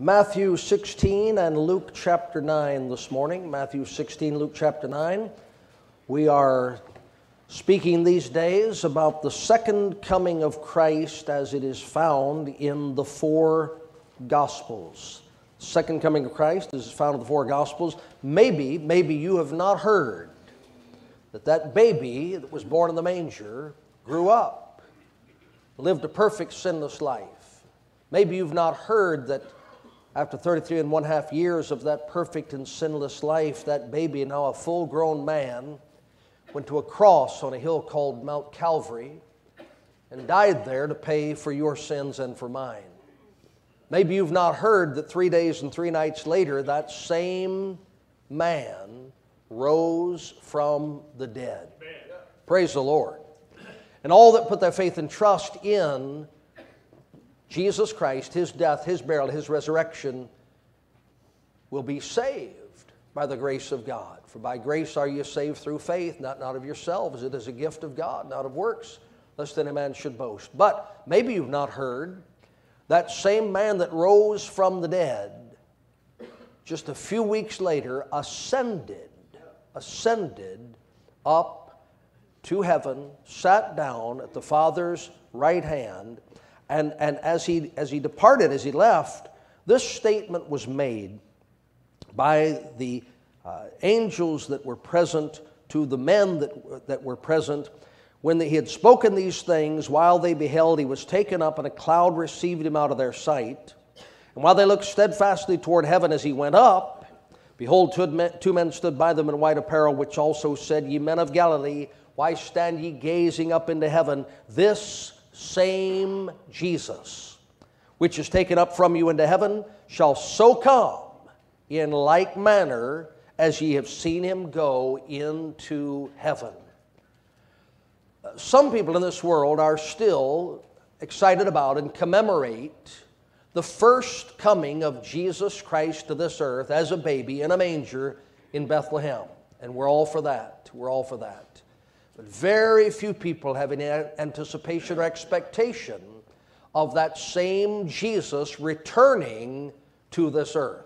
Matthew 16 and Luke chapter 9 this morning. Matthew 16, Luke chapter 9. We are speaking these days about the second coming of Christ as it is found in the four Gospels. Second coming of Christ as found in the four Gospels. Maybe, maybe you have not heard that that baby that was born in the manger grew up, lived a perfect sinless life. Maybe you've not heard that after 33 and one half years of that perfect and sinless life, that baby, now a full grown man, went to a cross on a hill called Mount Calvary and died there to pay for your sins and for mine. Maybe you've not heard that three days and three nights later, that same man rose from the dead. Praise the Lord. And all that put their faith and trust in Jesus Christ, His death, His burial, His resurrection, will be saved by the grace of God. For by grace are you saved through faith, not, not of yourselves. It is a gift of God, not of works, lest any man should boast. But maybe you've not heard that same man that rose from the dead, just a few weeks later, ascended, ascended up to heaven, sat down at the Father's right hand and, and as, he, as he departed, as he left, this statement was made by the uh, angels that were present to the men that, that were present. When he had spoken these things, while they beheld, he was taken up, and a cloud received him out of their sight. And while they looked steadfastly toward heaven as he went up, behold, two men, two men stood by them in white apparel, which also said, Ye men of Galilee, why stand ye gazing up into heaven? This same Jesus, which is taken up from you into heaven, shall so come in like manner as ye have seen him go into heaven. Some people in this world are still excited about and commemorate the first coming of Jesus Christ to this earth as a baby in a manger in Bethlehem. And we're all for that. We're all for that. But very few people have any anticipation or expectation of that same Jesus returning to this earth.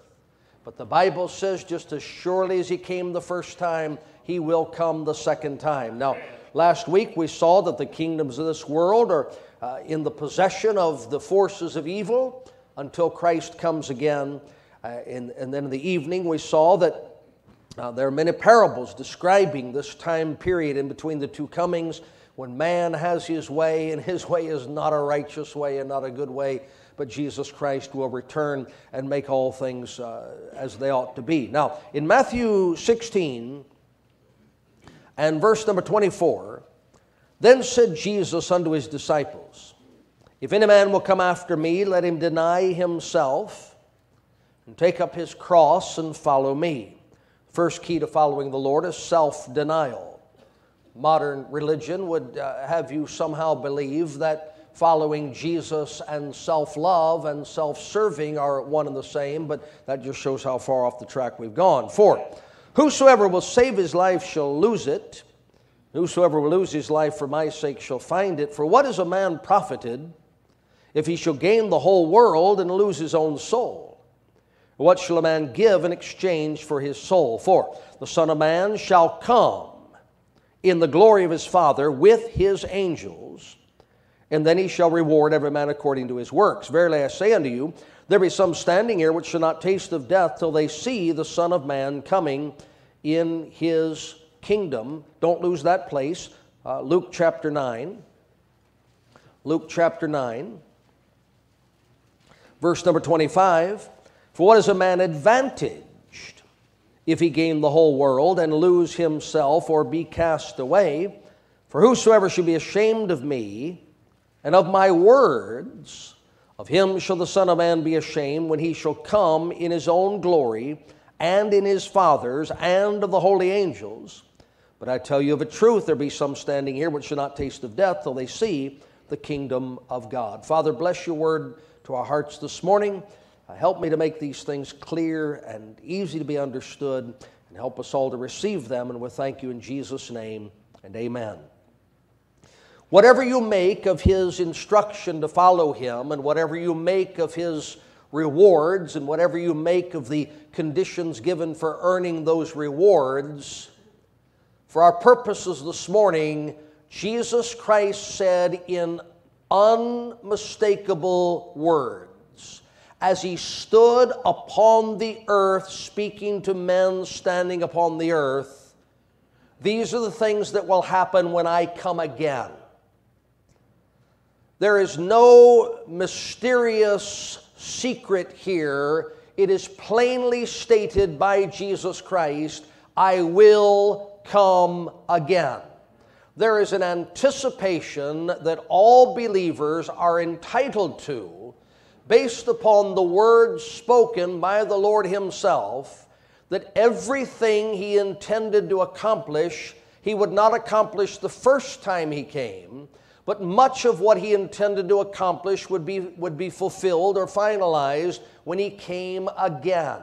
But the Bible says, just as surely as he came the first time, he will come the second time. Now, last week we saw that the kingdoms of this world are uh, in the possession of the forces of evil until Christ comes again. Uh, and, and then in the evening we saw that uh, there are many parables describing this time period in between the two comings when man has his way, and his way is not a righteous way and not a good way, but Jesus Christ will return and make all things uh, as they ought to be. Now, in Matthew 16 and verse number 24, then said Jesus unto his disciples, If any man will come after me, let him deny himself and take up his cross and follow me. First key to following the Lord is self denial. Modern religion would uh, have you somehow believe that following Jesus and self love and self serving are one and the same, but that just shows how far off the track we've gone. Four, whosoever will save his life shall lose it. Whosoever will lose his life for my sake shall find it. For what is a man profited if he shall gain the whole world and lose his own soul? What shall a man give in exchange for his soul? For the Son of Man shall come in the glory of his Father with his angels, and then he shall reward every man according to his works. Verily I say unto you, there be some standing here which shall not taste of death till they see the Son of Man coming in his kingdom. Don't lose that place. Uh, Luke chapter 9. Luke chapter 9, verse number 25. For what is a man advantaged if he gain the whole world and lose himself or be cast away? For whosoever shall be ashamed of me and of my words, of him shall the Son of Man be ashamed when he shall come in his own glory and in his Father's and of the holy angels. But I tell you of a truth, there be some standing here which shall not taste of death till they see the kingdom of God. Father, bless your word to our hearts this morning. Uh, help me to make these things clear and easy to be understood, and help us all to receive them. And we thank you in Jesus' name, and amen. Whatever you make of his instruction to follow him, and whatever you make of his rewards and whatever you make of the conditions given for earning those rewards, for our purposes this morning, Jesus Christ said in unmistakable words, as he stood upon the earth speaking to men standing upon the earth, these are the things that will happen when I come again. There is no mysterious secret here. It is plainly stated by Jesus Christ I will come again. There is an anticipation that all believers are entitled to based upon the words spoken by the Lord Himself that everything He intended to accomplish, He would not accomplish the first time He came but much of what he intended to accomplish would be, would be fulfilled or finalized when he came again.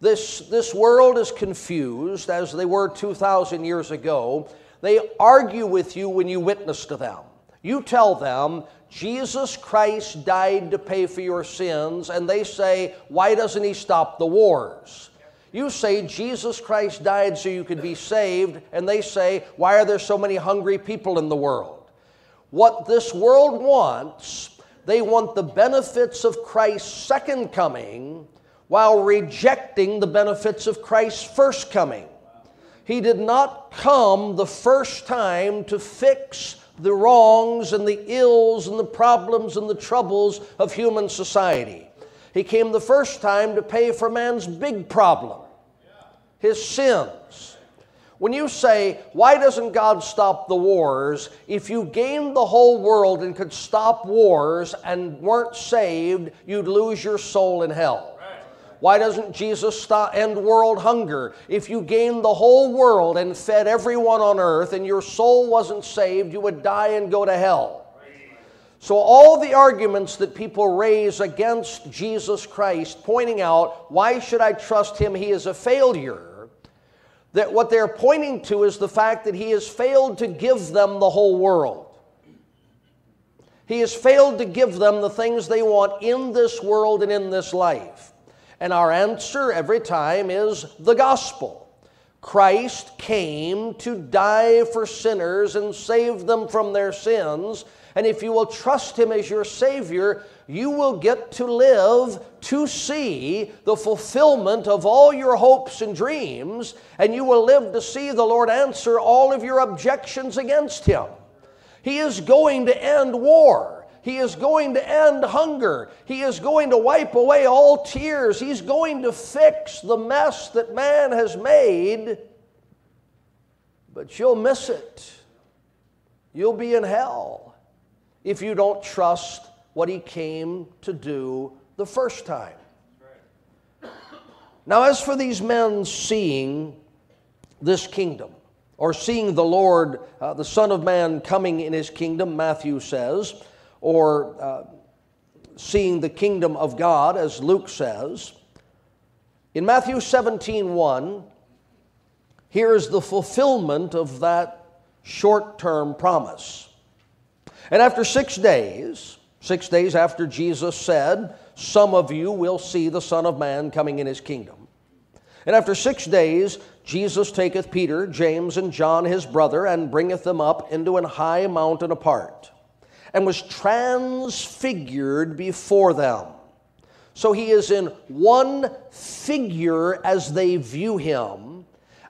This, this world is confused, as they were 2,000 years ago. They argue with you when you witness to them. You tell them, Jesus Christ died to pay for your sins, and they say, Why doesn't he stop the wars? You say Jesus Christ died so you could be saved, and they say, Why are there so many hungry people in the world? what this world wants. They want the benefits of Christ's second coming while rejecting the benefits of Christ's first coming. He did not come the first time to fix the wrongs and the ills and the problems and the troubles of human society. He came the first time to pay for man's big problem, his sins. When you say, why doesn't God stop the wars? If you gained the whole world and could stop wars and weren't saved, you'd lose your soul in hell. Why doesn't Jesus stop, end world hunger? If you gained the whole world and fed everyone on earth and your soul wasn't saved, you would die and go to hell. So, all the arguments that people raise against Jesus Christ, pointing out, why should I trust him? He is a failure that what they're pointing to is the fact that he has failed to give them the whole world. He has failed to give them the things they want in this world and in this life. And our answer every time is the gospel. Christ came to die for sinners and save them from their sins. And if you will trust Him as your Savior, you will get to live to see the fulfillment of all your hopes and dreams, and you will live to see the Lord answer all of your objections against Him. He is going to end war. He is going to end hunger. He is going to wipe away all tears. He's going to fix the mess that man has made, but you'll miss it. You'll be in hell if you don't trust what he came to do the first time. Now, as for these men seeing this kingdom, or seeing the Lord, uh, the Son of Man, coming in his kingdom, Matthew says, or uh, seeing the kingdom of God, as Luke says, in Matthew 17 1, here is the fulfillment of that short term promise. And after six days, Six days after Jesus said, Some of you will see the Son of Man coming in his kingdom. And after six days, Jesus taketh Peter, James, and John his brother, and bringeth them up into an high mountain apart, and was transfigured before them. So he is in one figure as they view him.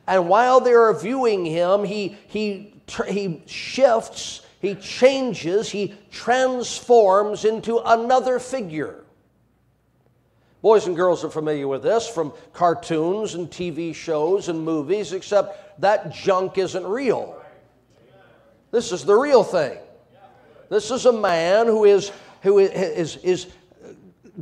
And while they are viewing him, he, he, he shifts he changes, he transforms into another figure. Boys and girls are familiar with this from cartoons and TV shows and movies, except that junk isn't real. This is the real thing. This is a man who is, who is, is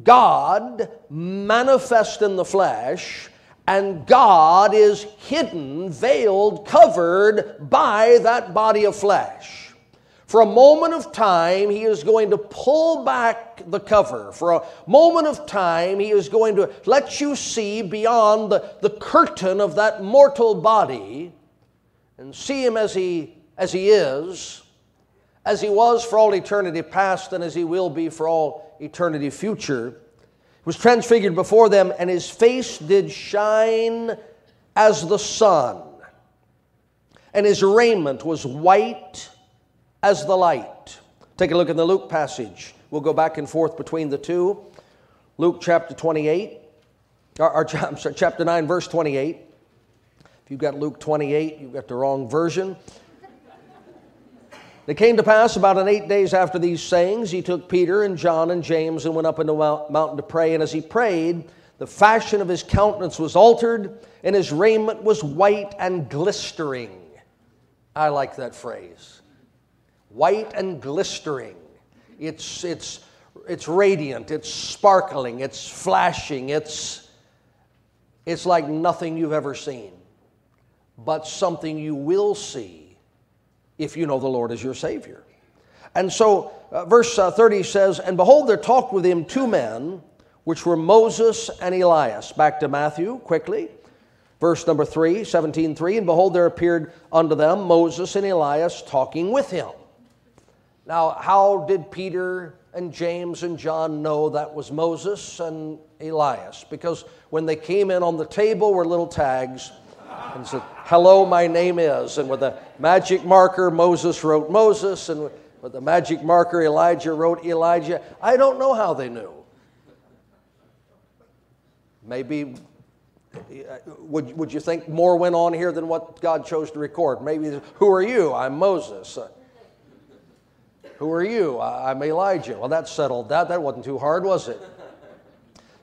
God manifest in the flesh, and God is hidden, veiled, covered by that body of flesh. For a moment of time, he is going to pull back the cover. For a moment of time, he is going to let you see beyond the, the curtain of that mortal body and see him as he, as he is, as he was for all eternity past, and as he will be for all eternity future. was transfigured before them, and his face did shine as the sun, and his raiment was white as the light. Take a look in the Luke passage. We'll go back and forth between the two. Luke chapter 28, or, or sorry, chapter 9, verse 28. If you've got Luke 28, you've got the wrong version. It came to pass about an eight days after these sayings, he took Peter and John and James and went up into a mountain to pray. And as he prayed, the fashion of his countenance was altered, and his raiment was white and glistering. I like that phrase. White and glistering. It's, it's, it's radiant, it's sparkling, it's flashing, it's, it's like nothing you've ever seen, but something you will see if you know the Lord as your Savior. And so, uh, verse uh, 30 says, And behold, there talked with him two men, which were Moses and Elias. Back to Matthew quickly. Verse number 3, 17, 3. And behold, there appeared unto them Moses and Elias talking with him. Now, how did Peter and James and John know that was Moses and Elias? Because when they came in on the table were little tags and said, Hello, my name is. And with a magic marker, Moses wrote Moses, and with the magic marker, Elijah wrote Elijah. I don't know how they knew. Maybe, would, would you think more went on here than what God chose to record? Maybe, who are you? I'm Moses. Uh, who are you? I'm Elijah. Well, that settled that. That wasn't too hard, was it?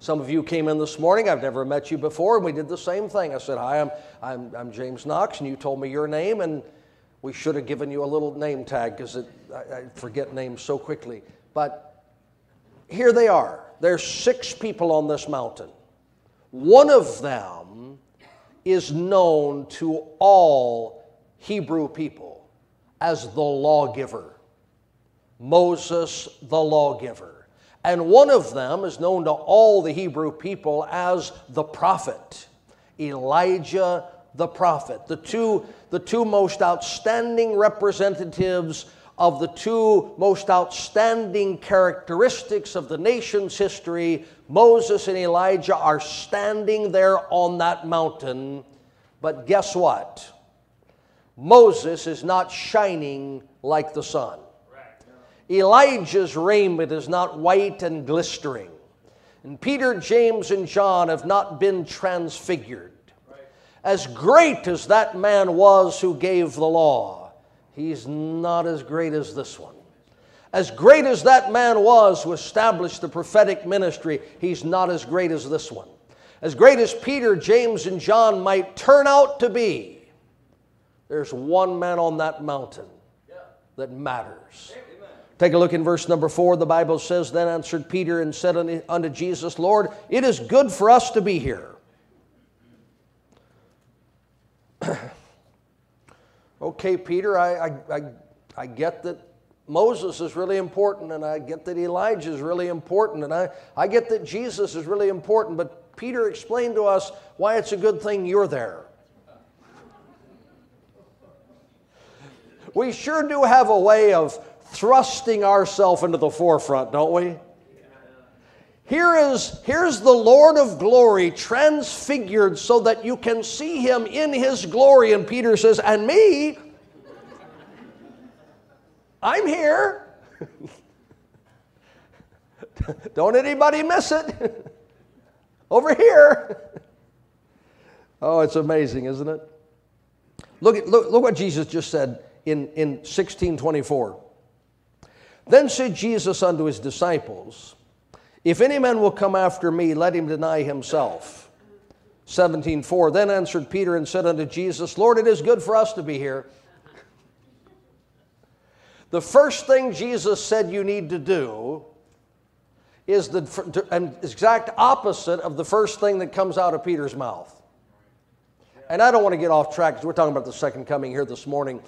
Some of you came in this morning. I've never met you before, and we did the same thing. I said, Hi, I'm, I'm, I'm James Knox, and you told me your name, and we should have given you a little name tag because I, I forget names so quickly. But here they are. There's six people on this mountain. One of them is known to all Hebrew people as the lawgiver. Moses, the lawgiver. And one of them is known to all the Hebrew people as the prophet, Elijah the prophet. The two, the two most outstanding representatives of the two most outstanding characteristics of the nation's history, Moses and Elijah, are standing there on that mountain. But guess what? Moses is not shining like the sun. Elijah's raiment is not white and glistering. And Peter, James, and John have not been transfigured. As great as that man was who gave the law, he's not as great as this one. As great as that man was who established the prophetic ministry, he's not as great as this one. As great as Peter, James, and John might turn out to be, there's one man on that mountain that matters. Take a look in verse number four. The Bible says, Then answered Peter and said unto Jesus, Lord, it is good for us to be here. okay, Peter, I, I, I, I, get that Moses is really important, and I get that Elijah is really important, and I, I get that Jesus is really important, but Peter explained to us why it's a good thing you're there. We sure do have a way of thrusting ourselves into the forefront, don't we? Here is here's the Lord of glory transfigured so that you can see him in his glory and Peter says, "And me I'm here." Don't anybody miss it. Over here. Oh, it's amazing, isn't it? Look, at, look, look what Jesus just said in, in 1624. Then said Jesus unto his disciples, If any man will come after me, let him deny himself. 17:4 Then answered Peter and said unto Jesus, Lord, it is good for us to be here. The first thing Jesus said you need to do is the exact opposite of the first thing that comes out of Peter's mouth. And I don't want to get off track because we're talking about the second coming here this morning.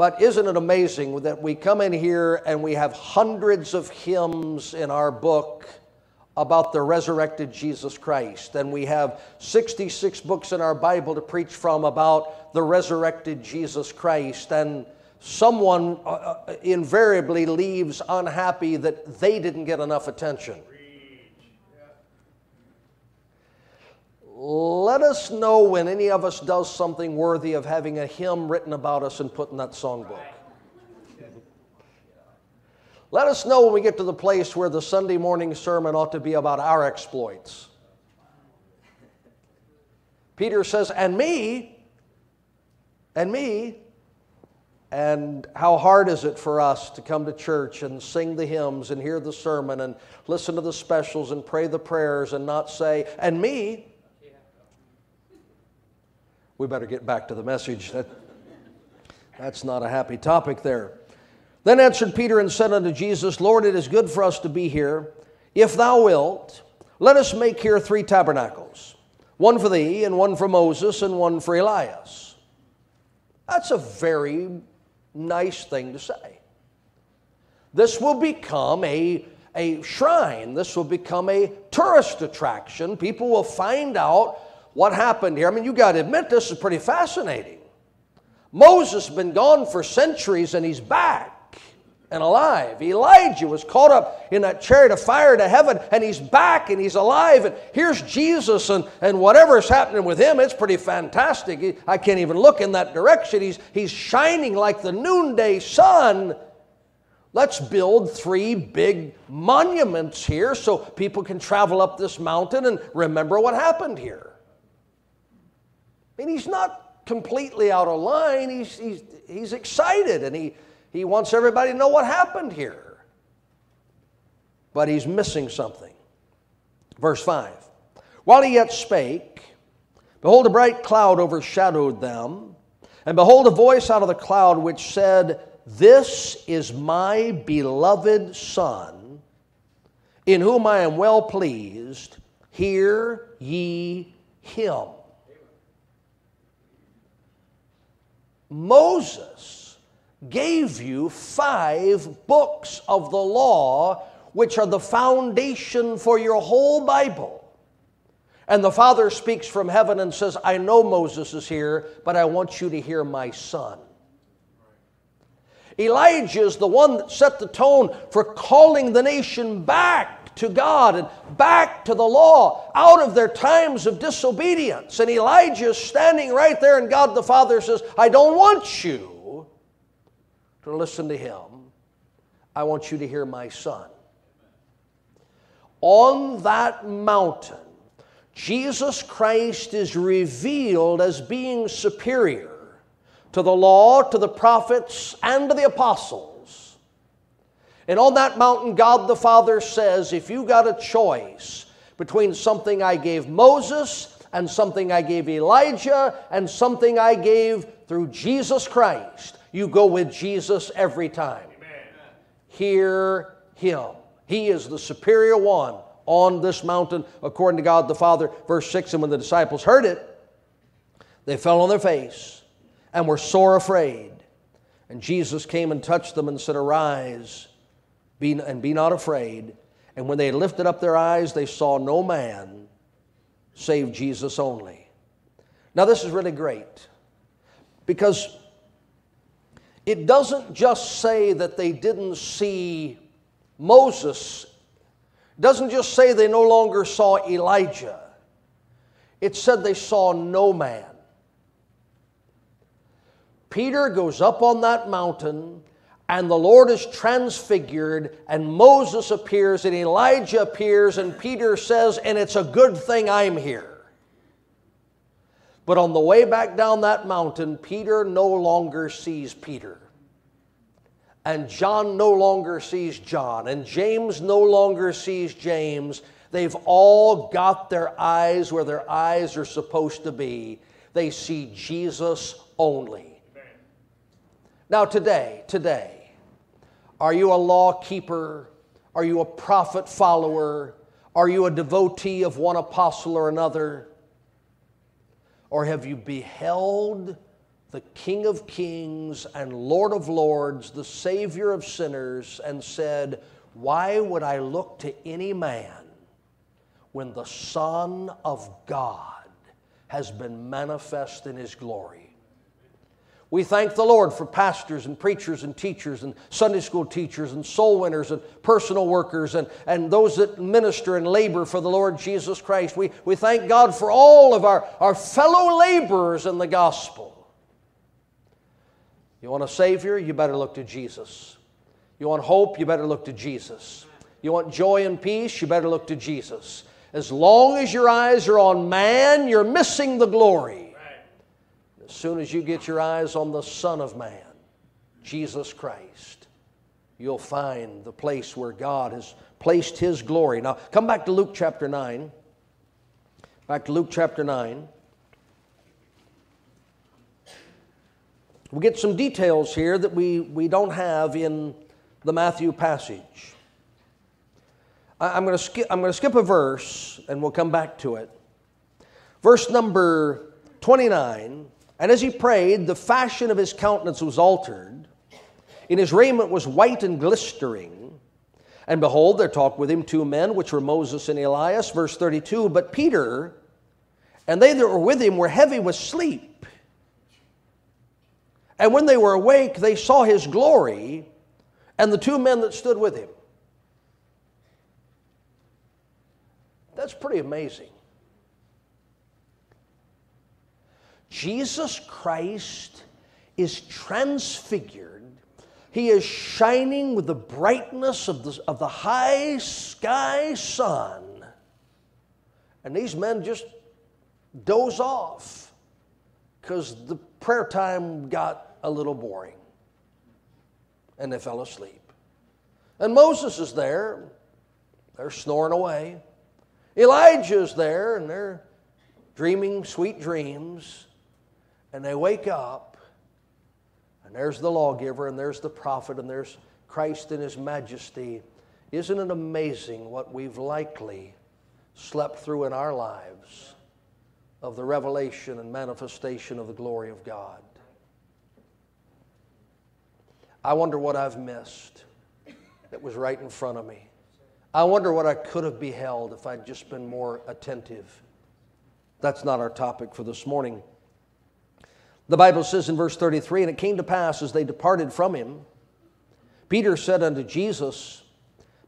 But isn't it amazing that we come in here and we have hundreds of hymns in our book about the resurrected Jesus Christ, and we have 66 books in our Bible to preach from about the resurrected Jesus Christ, and someone uh, uh invariably leaves unhappy that they didn't get enough attention. Let us know when any of us does something worthy of having a hymn written about us and put in that songbook. Let us know when we get to the place where the Sunday morning sermon ought to be about our exploits. Peter says, and me, and me, and how hard is it for us to come to church and sing the hymns and hear the sermon and listen to the specials and pray the prayers and not say, and me? We better get back to the message. That, that's not a happy topic there. Then answered Peter and said unto Jesus, Lord, it is good for us to be here. If thou wilt, let us make here three tabernacles one for thee, and one for Moses, and one for Elias. That's a very nice thing to say. This will become a, a shrine, this will become a tourist attraction. People will find out what happened here. I mean, you got to admit, this is pretty fascinating. Moses has been gone for centuries and he's back and alive. Elijah was caught up in that chariot of fire to heaven, and he's back and he's alive. And here's Jesus, and, and whatever's happening with him, it's pretty fantastic. I can't even look in that direction. He's, he's shining like the noonday sun. Let's build three big monuments here so people can travel up this mountain and remember what happened here. Mean, he's not completely out of line. He's, he's, he's excited and he, he wants everybody to know what happened here. But he's missing something. Verse 5 While he yet spake, behold, a bright cloud overshadowed them, and behold, a voice out of the cloud which said, This is my beloved Son, in whom I am well pleased. Hear ye him. Moses gave you five books of the law, which are the foundation for your whole Bible. And the Father speaks from heaven and says, I know Moses is here, but I want you to hear my son. Elijah is the one that set the tone for calling the nation back to God and back to the law out of their times of disobedience. And Elijah is standing right there, and God the Father says, I don't want you to listen to him, I want you to hear my son. On that mountain, Jesus Christ is revealed as being superior to the law, to the prophets, and to the apostles. And on that mountain, God the Father says, if you got a choice between something I gave Moses and something I gave Elijah and something I gave through Jesus Christ, you go with Jesus every time. Amen. Hear him. He is the superior one on this mountain, according to God the Father. Verse 6 And when the disciples heard it, they fell on their face and were sore afraid. And Jesus came and touched them and said, Arise be, and be not afraid. And when they lifted up their eyes, they saw no man save Jesus only. Now, this is really great because it doesn't just say that they didn't see Moses, it doesn't just say they no longer saw Elijah. It said they saw no man. Peter goes up on that mountain, and the Lord is transfigured, and Moses appears, and Elijah appears, and Peter says, And it's a good thing I'm here. But on the way back down that mountain, Peter no longer sees Peter. And John no longer sees John. And James no longer sees James. They've all got their eyes where their eyes are supposed to be. They see Jesus only. Now, today, today, are you a law keeper? Are you a prophet follower? Are you a devotee of one apostle or another? Or have you beheld the King of Kings and Lord of Lords, the Savior of sinners, and said, Why would I look to any man when the Son of God has been manifest in his glory? We thank the Lord for pastors and preachers and teachers and Sunday school teachers and soul winners and personal workers and, and those that minister and labor for the Lord Jesus Christ. We, we thank God for all of our, our fellow laborers in the gospel. You want a Savior? You better look to Jesus. You want hope? You better look to Jesus. You want joy and peace? You better look to Jesus. As long as your eyes are on man, you're missing the glory. As soon as you get your eyes on the Son of Man, Jesus Christ, you'll find the place where God has placed His glory. Now, come back to Luke chapter 9. Back to Luke chapter 9. We get some details here that we, we don't have in the Matthew passage. I, am going to skip, I'm going to skip a verse and we'll come back to it. Verse number 29 and as he prayed, the fashion of his countenance was altered, and his raiment was white and glistering. And behold, there talked with him two men, which were Moses and Elias. Verse 32 But Peter and they that were with him were heavy with sleep. And when they were awake, they saw his glory and the two men that stood with him. That's pretty amazing. Jesus Christ is transfigured. He is shining with the brightness of the, of the high sky sun. And these men just doze off because the prayer time got a little boring. And they fell asleep. And Moses is there. They're snoring away. Elijah is there and they're dreaming sweet dreams and they wake up, and there's the lawgiver, and there's the prophet, and there's Christ in his majesty. Isn't it amazing what we've likely slept through in our lives of the revelation and manifestation of the glory of God? I wonder what I've missed that was right in front of me. I wonder what I could have beheld if I'd just been more attentive. That's not our topic for this morning. The Bible says in verse 33 And it came to pass as they departed from him, Peter said unto Jesus,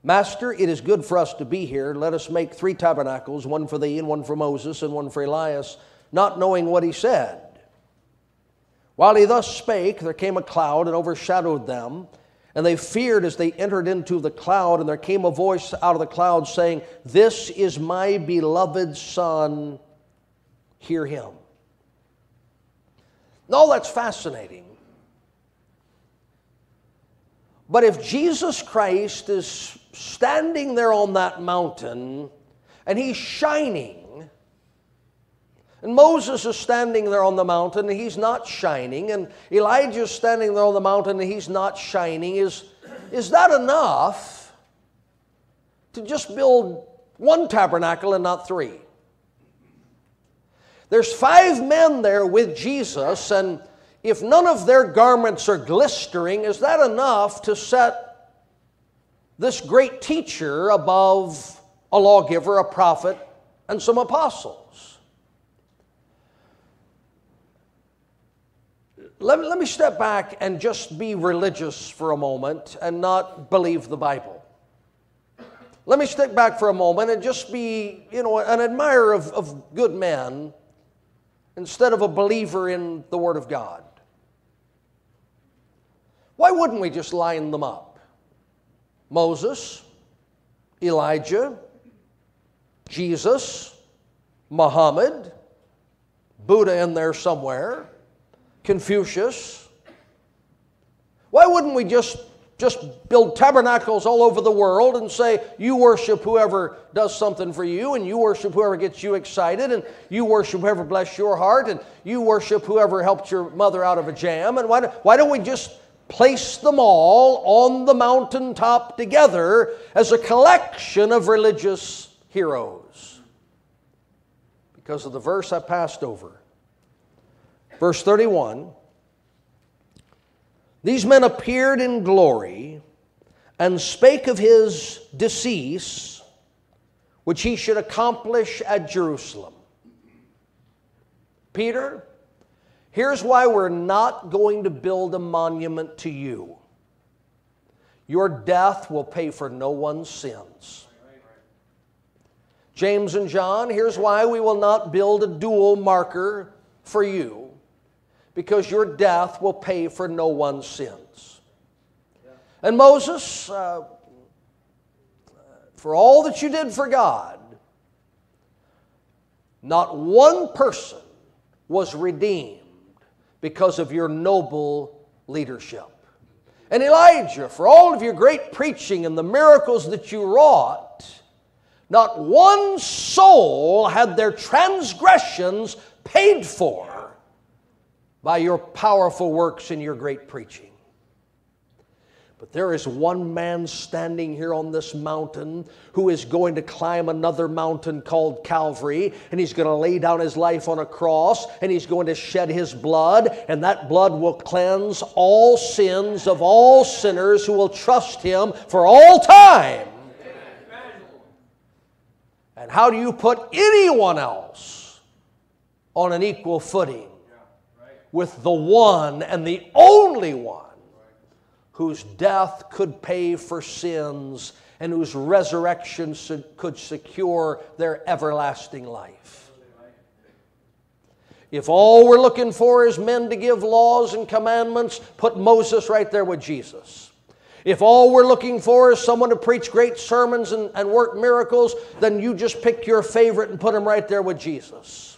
Master, it is good for us to be here. Let us make three tabernacles, one for thee, and one for Moses, and one for Elias, not knowing what he said. While he thus spake, there came a cloud and overshadowed them. And they feared as they entered into the cloud, and there came a voice out of the cloud saying, This is my beloved Son, hear him. No, that's fascinating. But if Jesus Christ is standing there on that mountain and he's shining, and Moses is standing there on the mountain and he's not shining, and Elijah is standing there on the mountain and he's not shining, is, is that enough to just build one tabernacle and not three? There's five men there with Jesus, and if none of their garments are glistering, is that enough to set this great teacher above a lawgiver, a prophet, and some apostles? Let me, let me step back and just be religious for a moment and not believe the Bible. Let me step back for a moment and just be, you know, an admirer of, of good men instead of a believer in the Word of God? Why wouldn't we just line them up? Moses, Elijah, Jesus, Muhammad, Buddha in there somewhere, Confucius. Why wouldn't we just just build tabernacles all over the world and say, you worship whoever does something for you, and you worship whoever gets you excited, and you worship whoever bless your heart, and you worship whoever helped your mother out of a jam. And why, do, why don't we just place them all on the mountaintop together as a collection of religious heroes? Because of the verse I passed over. Verse 31 these men appeared in glory and spake of his decease, which he should accomplish at Jerusalem. Peter, Here's why we're not going to build a monument to you. Your death will pay for no one's sins. James and John, here's why we will not build a dual marker for you because your death will pay for no one's sins. And Moses, uh, for all that you did for God, not one person was redeemed because of your noble leadership. And Elijah, for all of your great preaching and the miracles that you wrought, not one soul had their transgressions paid for by your powerful works and your great preaching. But there is one man standing here on this mountain who is going to climb another mountain called Calvary, and he's going to lay down his life on a cross, and he's going to shed his blood, and that blood will cleanse all sins of all sinners who will trust him for all time. And how do you put anyone else on an equal footing with the one and the only one whose death could pay for sins and whose resurrection could secure their everlasting life. If all we're looking for is men to give laws and commandments, put Moses right there with Jesus. If all we're looking for is someone to preach great sermons and, and work miracles, then you just pick your favorite and put him right there with Jesus.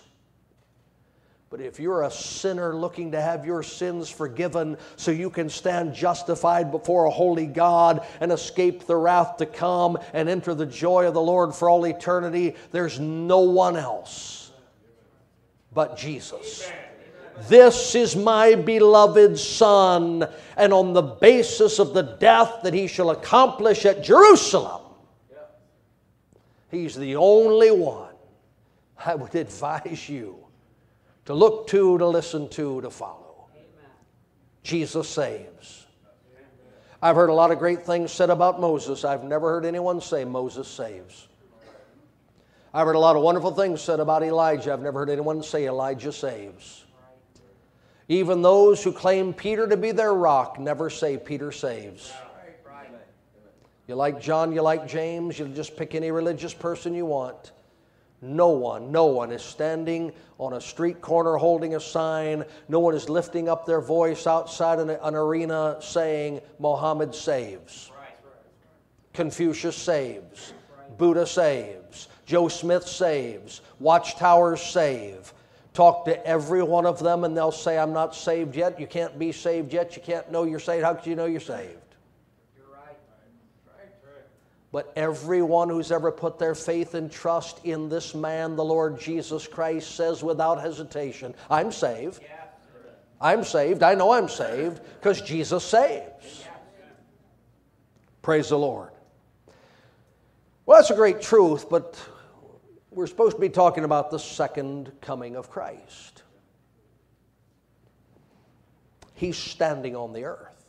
But if you're a sinner looking to have your sins forgiven so you can stand justified before a holy God and escape the wrath to come and enter the joy of the Lord for all eternity, there's no one else but Jesus. This is my beloved Son, and on the basis of the death that he shall accomplish at Jerusalem, he's the only one I would advise you to look to, to listen to, to follow. Amen. Jesus saves. I've heard a lot of great things said about Moses. I've never heard anyone say Moses saves. I've heard a lot of wonderful things said about Elijah. I've never heard anyone say Elijah saves. Even those who claim Peter to be their rock never say Peter saves. You like John, you like James, you just pick any religious person you want. No one, no one is standing on a street corner holding a sign. No one is lifting up their voice outside an, an arena saying, Mohammed saves. Confucius saves. Buddha saves. Joe Smith saves. Watchtowers save. Talk to every one of them and they'll say, I'm not saved yet. You can't be saved yet. You can't know you're saved. How can you know you're saved? But everyone who's ever put their faith and trust in this man, the Lord Jesus Christ, says without hesitation, I'm saved. I'm saved. I know I'm saved because Jesus saves. Praise the Lord. Well, that's a great truth, but we're supposed to be talking about the second coming of Christ. He's standing on the earth.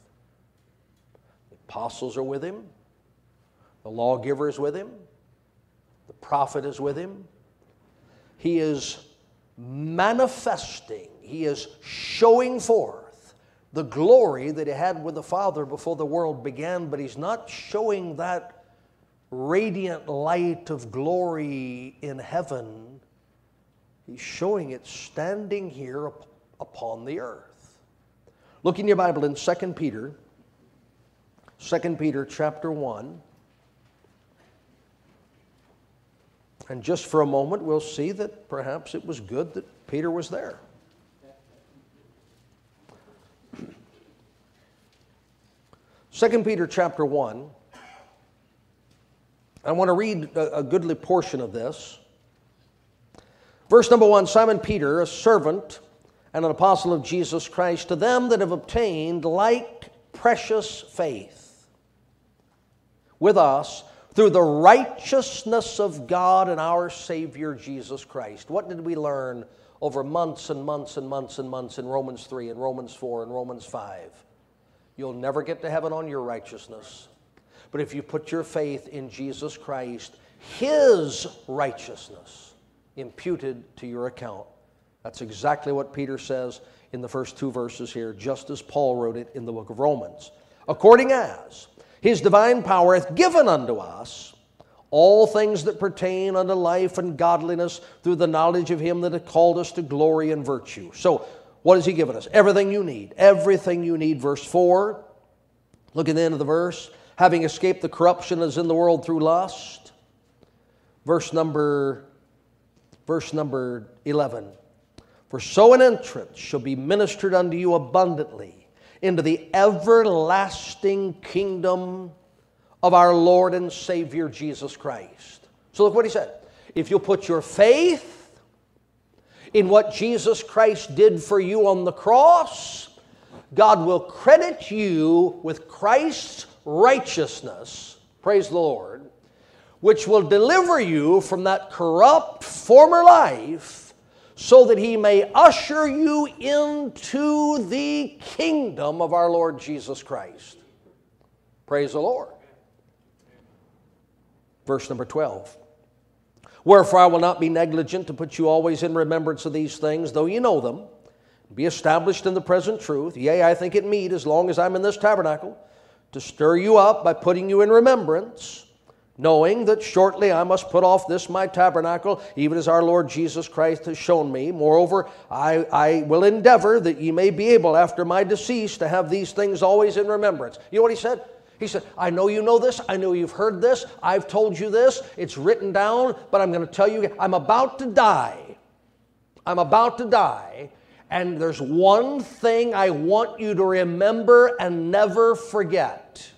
The apostles are with him. The lawgiver is with him, the prophet is with him. He is manifesting, he is showing forth the glory that he had with the Father before the world began, but he's not showing that radiant light of glory in heaven. He's showing it standing here upon the earth. Look in your Bible in 2 Peter, 2 Peter chapter 1. And just for a moment, we'll see that perhaps it was good that Peter was there. Second Peter chapter 1. I want to read a, goodly portion of this. Verse number 1 Simon Peter, a servant and an apostle of Jesus Christ, to them that have obtained like precious faith with us through the righteousness of God and our Savior Jesus Christ. What did we learn over months and months and months and months in Romans 3 and Romans 4 and Romans 5? You'll never get to heaven on your righteousness. But if you put your faith in Jesus Christ, His righteousness imputed to your account, That's exactly what Peter says in the first two verses here, just as Paul wrote it in the book of Romans. According as his divine power hath given unto us all things that pertain unto life and godliness through the knowledge of him that hath called us to glory and virtue. So, what has he given us? Everything you need. Everything you need. Verse 4. Look at the end of the verse. Having escaped the corruption that is in the world through lust. Verse number, verse number 11. For so an entrance shall be ministered unto you abundantly into the everlasting kingdom of our Lord and Savior Jesus Christ. So look what he said. If you'll put your faith in what Jesus Christ did for you on the cross, God will credit you with Christ's righteousness, praise the Lord, which will deliver you from that corrupt former life so that he may usher you into the kingdom of our Lord Jesus Christ. Praise the Lord. Verse number 12. Wherefore I will not be negligent to put you always in remembrance of these things, though you know them. Be established in the present truth. Yea, I think it meet, as long as I'm in this tabernacle, to stir you up by putting you in remembrance knowing that shortly I must put off this my tabernacle, even as our Lord Jesus Christ has shown me. Moreover, I, I will endeavor that ye may be able after my decease to have these things always in remembrance. You know what he said? He said, I know you know this. I know you've heard this. I've told you this. It's written down, but I'm going to tell you, I'm about to die. I'm about to die. And there's one thing I want you to remember and never forget.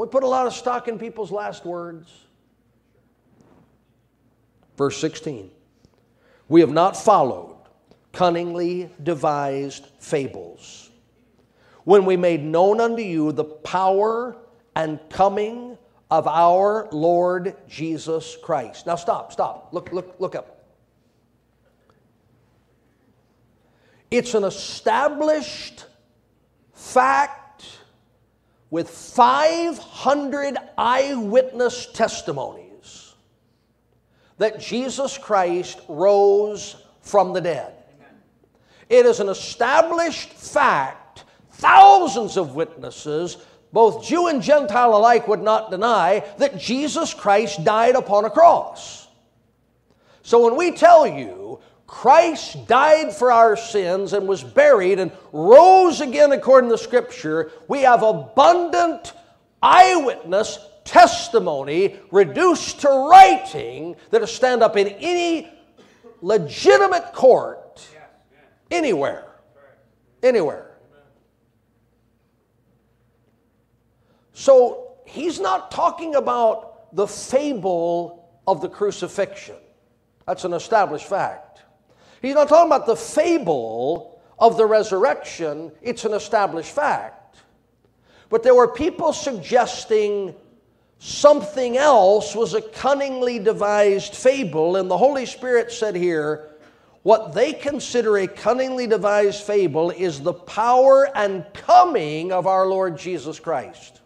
We put a lot of stock in people's last words. Verse 16 We have not followed cunningly devised fables. When we made known unto you the power and coming of our Lord Jesus Christ. Now stop, stop. Look, look, look up. It's an established fact with 500 eyewitness testimonies that Jesus Christ rose from the dead. It is an established fact, thousands of witnesses, both Jew and Gentile alike, would not deny that Jesus Christ died upon a cross. So when we tell you Christ died for our sins and was buried and rose again according to Scripture, we have abundant eyewitness testimony reduced to writing that'll stand up in any legitimate court anywhere. Anywhere. So he's not talking about the fable of the crucifixion. That's an established fact. He's not talking about the fable of the resurrection, it's an established fact. But there were people suggesting something else was a cunningly devised fable, and the Holy Spirit said here, what they consider a cunningly devised fable is the power and coming of our Lord Jesus Christ.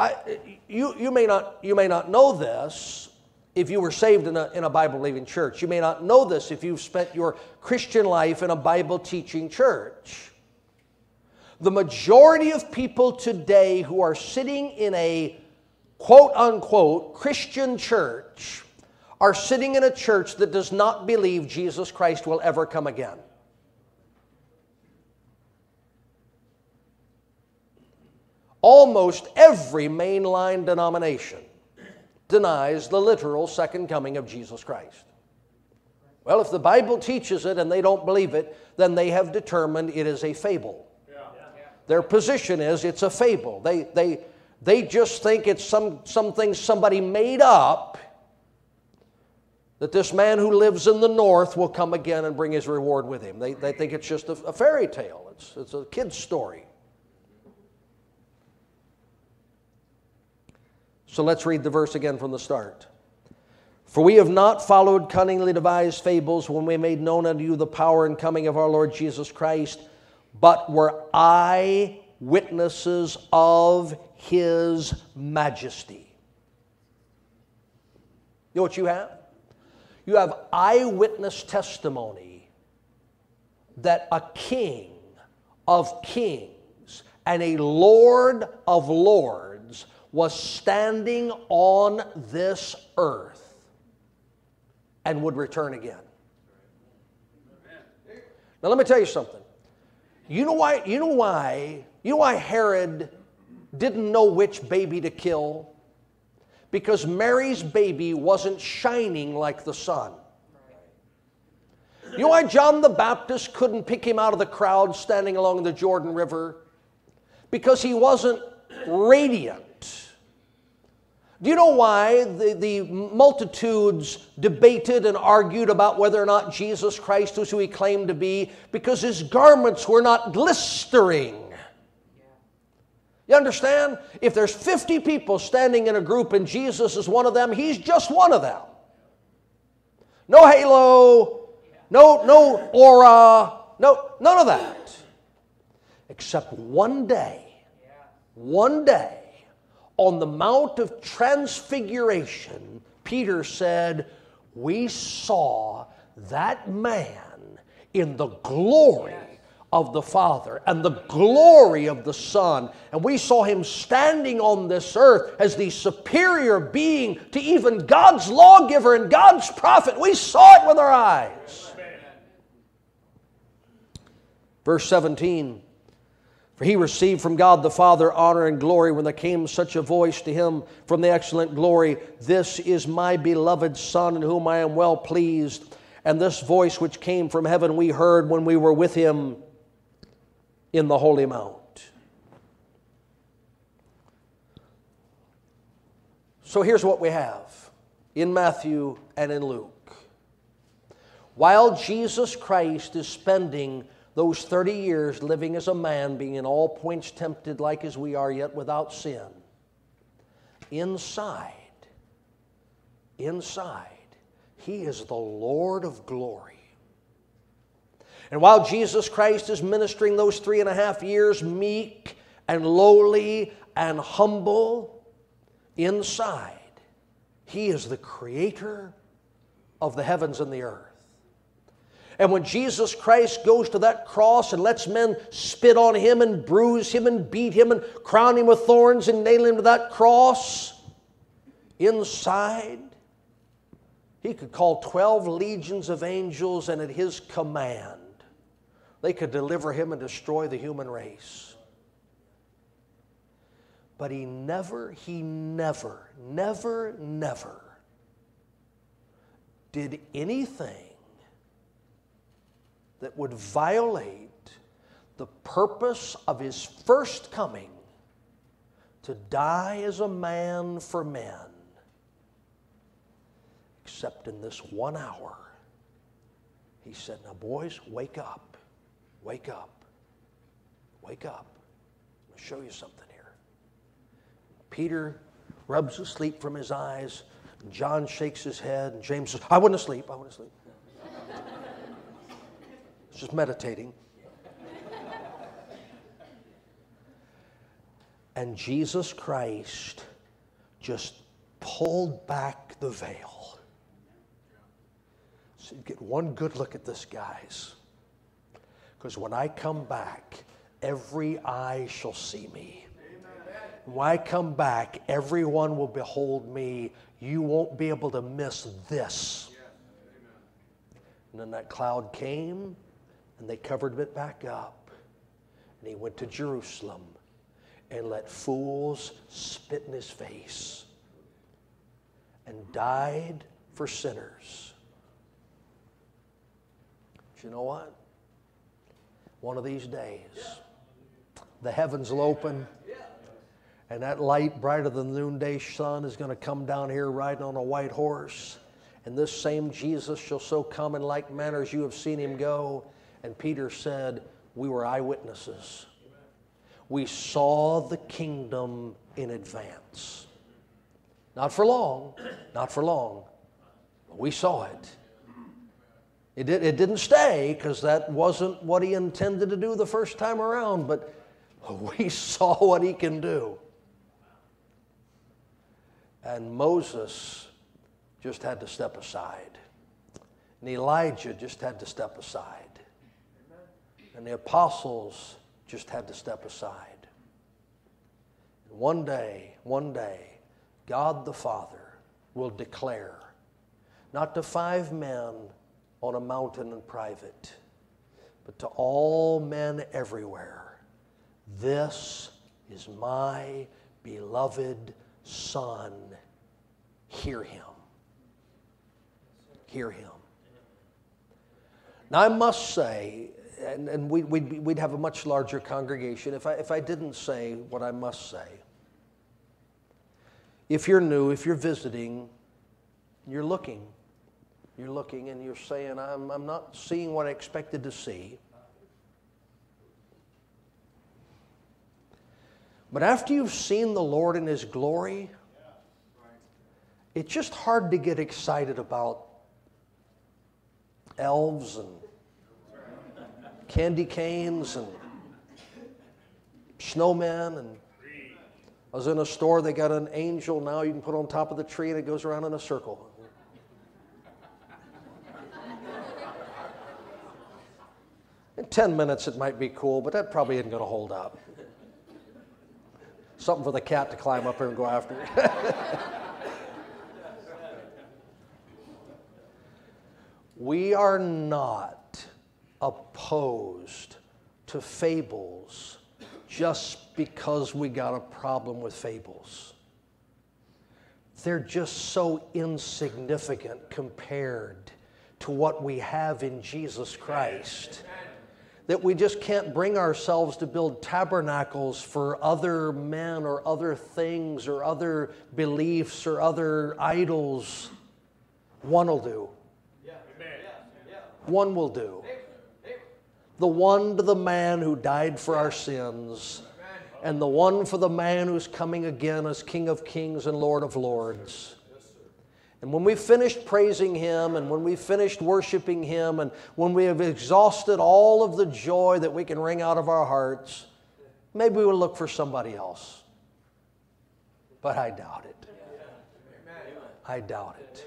I, you, you, may not, you may not know this, if you were saved in a, in a Bible believing church. You may not know this if you've spent your Christian life in a Bible teaching church. The majority of people today who are sitting in a quote unquote Christian church are sitting in a church that does not believe Jesus Christ will ever come again. Almost every mainline denomination denies the literal second coming of Jesus Christ. Well, if the Bible teaches it and they don't believe it, then they have determined it is a fable. Their position is it's a fable. They, they, they just think it's some, something somebody made up that this man who lives in the north will come again and bring his reward with him. They, they think it's just a, a fairy tale, it's, it's a kid's story. So let's read the verse again from the start. For we have not followed cunningly devised fables when we made known unto you the power and coming of our Lord Jesus Christ, but were eye witnesses of his majesty. You know what you have? You have eyewitness testimony that a king of kings and a lord of lords was standing on this earth and would return again. Now let me tell you something. You know why you know why you know why Herod didn't know which baby to kill? Because Mary's baby wasn't shining like the sun. You know why John the Baptist couldn't pick him out of the crowd standing along the Jordan River? Because he wasn't radiant. Do you know why the, the multitudes debated and argued about whether or not Jesus Christ was who he claimed to be? Because his garments were not glistering. You understand? If there's 50 people standing in a group and Jesus is one of them, he's just one of them. No halo, no, no aura, no, none of that. Except one day, one day, on the Mount of Transfiguration, Peter said, We saw that man in the glory of the Father and the glory of the Son. And we saw him standing on this earth as the superior being to even God's lawgiver and God's prophet. We saw it with our eyes. Verse 17 For he received from God the Father honor and glory when there came such a voice to him from the excellent glory This is my beloved Son in whom I am well pleased. And this voice which came from heaven we heard when we were with him in the Holy Mount. So here's what we have in Matthew and in Luke. While Jesus Christ is spending those 30 years living as a man, being in all points tempted like as we are, yet without sin, inside, inside, he is the Lord of glory. And while Jesus Christ is ministering those three and a half years, meek and lowly and humble, inside, He is the creator of the heavens and the earth. And when Jesus Christ goes to that cross and lets men spit on him and bruise him and beat him and crown him with thorns and nail him to that cross, inside, he could call 12 legions of angels and at his command, they could deliver him and destroy the human race. But he never, he never, never, never did anything that would violate the purpose of his first coming to die as a man for men, except in this one hour. He said, Now, boys, wake up. Wake up. Wake up. I'm going to show you something here. Peter rubs the sleep from his eyes. John shakes his head, and James says, I wasn't asleep. I wasn't asleep. It's just meditating. And Jesus Christ just pulled back the veil. So you get one good look at this, guys. Because when I come back, every eye shall see me. When I come back, everyone will behold me. You won't be able to miss this. And then that cloud came, and they covered it back up. And he went to Jerusalem and let fools spit in his face and died for sinners. But you know what? one of these days. The heavens will open, and that light brighter than the noonday sun is going to come down here riding on a white horse. And this same Jesus shall so come in like manner as you have seen him go. And Peter said, We were eyewitnesses. We saw the kingdom in advance. Not for long, not for long, but we saw it. It, did, it didn't stay because that wasn't what he intended to do the first time around, but we saw what he can do. And Moses just had to step aside. And Elijah just had to step aside. And the apostles just had to step aside. One day, one day, God the Father will declare, not to five men on a mountain in private, but to all men everywhere, this is my beloved Son. Hear him. Hear him. Now, I must say, and, and we, we'd, we'd have a much larger congregation if I, if I didn't say what I must say. If you're new, if you're visiting, you're looking. You're looking and you're saying, I'm, I'm not seeing what I expected to see. But after you've seen the Lord in His glory, it's just hard to get excited about elves and candy canes and snowmen and I was in a store, they got an angel now you can put on top of the tree and it goes around in a circle. In 10 minutes it might be cool, but that probably isn't going to hold up. Something for the cat to climb up here and go after. we are not opposed to fables just because we got a problem with fables. They're just so insignificant compared to what we have in Jesus Christ that we just can't bring ourselves to build tabernacles for other men or other things or other beliefs or other idols. One will do. One will do. The one to the man who died for our sins, and the one for the man who's coming again as King of Kings and Lord of Lords. And when we finished praising Him and when we finished worshiping Him and when we have exhausted all of the joy that we can wring out of our hearts, maybe we'll look for somebody else. But I doubt it. I doubt it.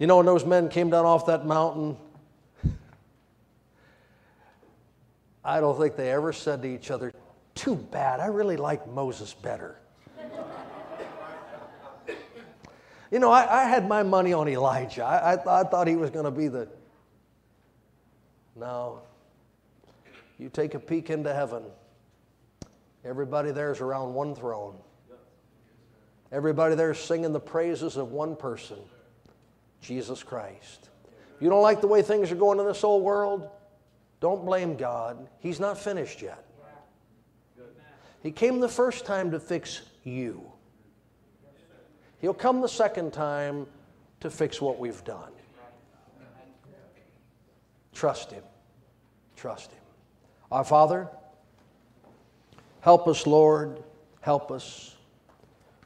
You know, when those men came down off that mountain, I don't think they ever said to each other, Too bad, I really like Moses better. You know, I, I had my money on Elijah. I, I, I thought he was going to be the. No. You take a peek into heaven, everybody there's around one throne. Everybody there's singing the praises of one person Jesus Christ. You don't like the way things are going in this old world, don't blame God. He's not finished yet. He came the first time to fix you. He'll come the second time to fix what we've done. Trust Him. Trust Him. Our Father, help us, Lord, help us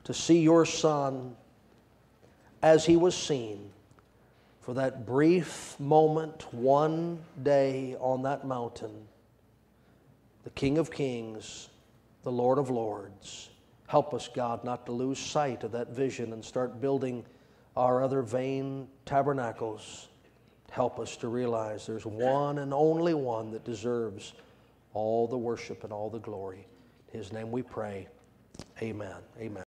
to see your Son as He was seen for that brief moment, one day on that mountain. The King of Kings, the Lord of Lords Help us, God, not to lose sight of that vision and start building our other vain tabernacles. Help us to realize there's one and only one that deserves all the worship and all the glory. In his name we pray. Amen. Amen.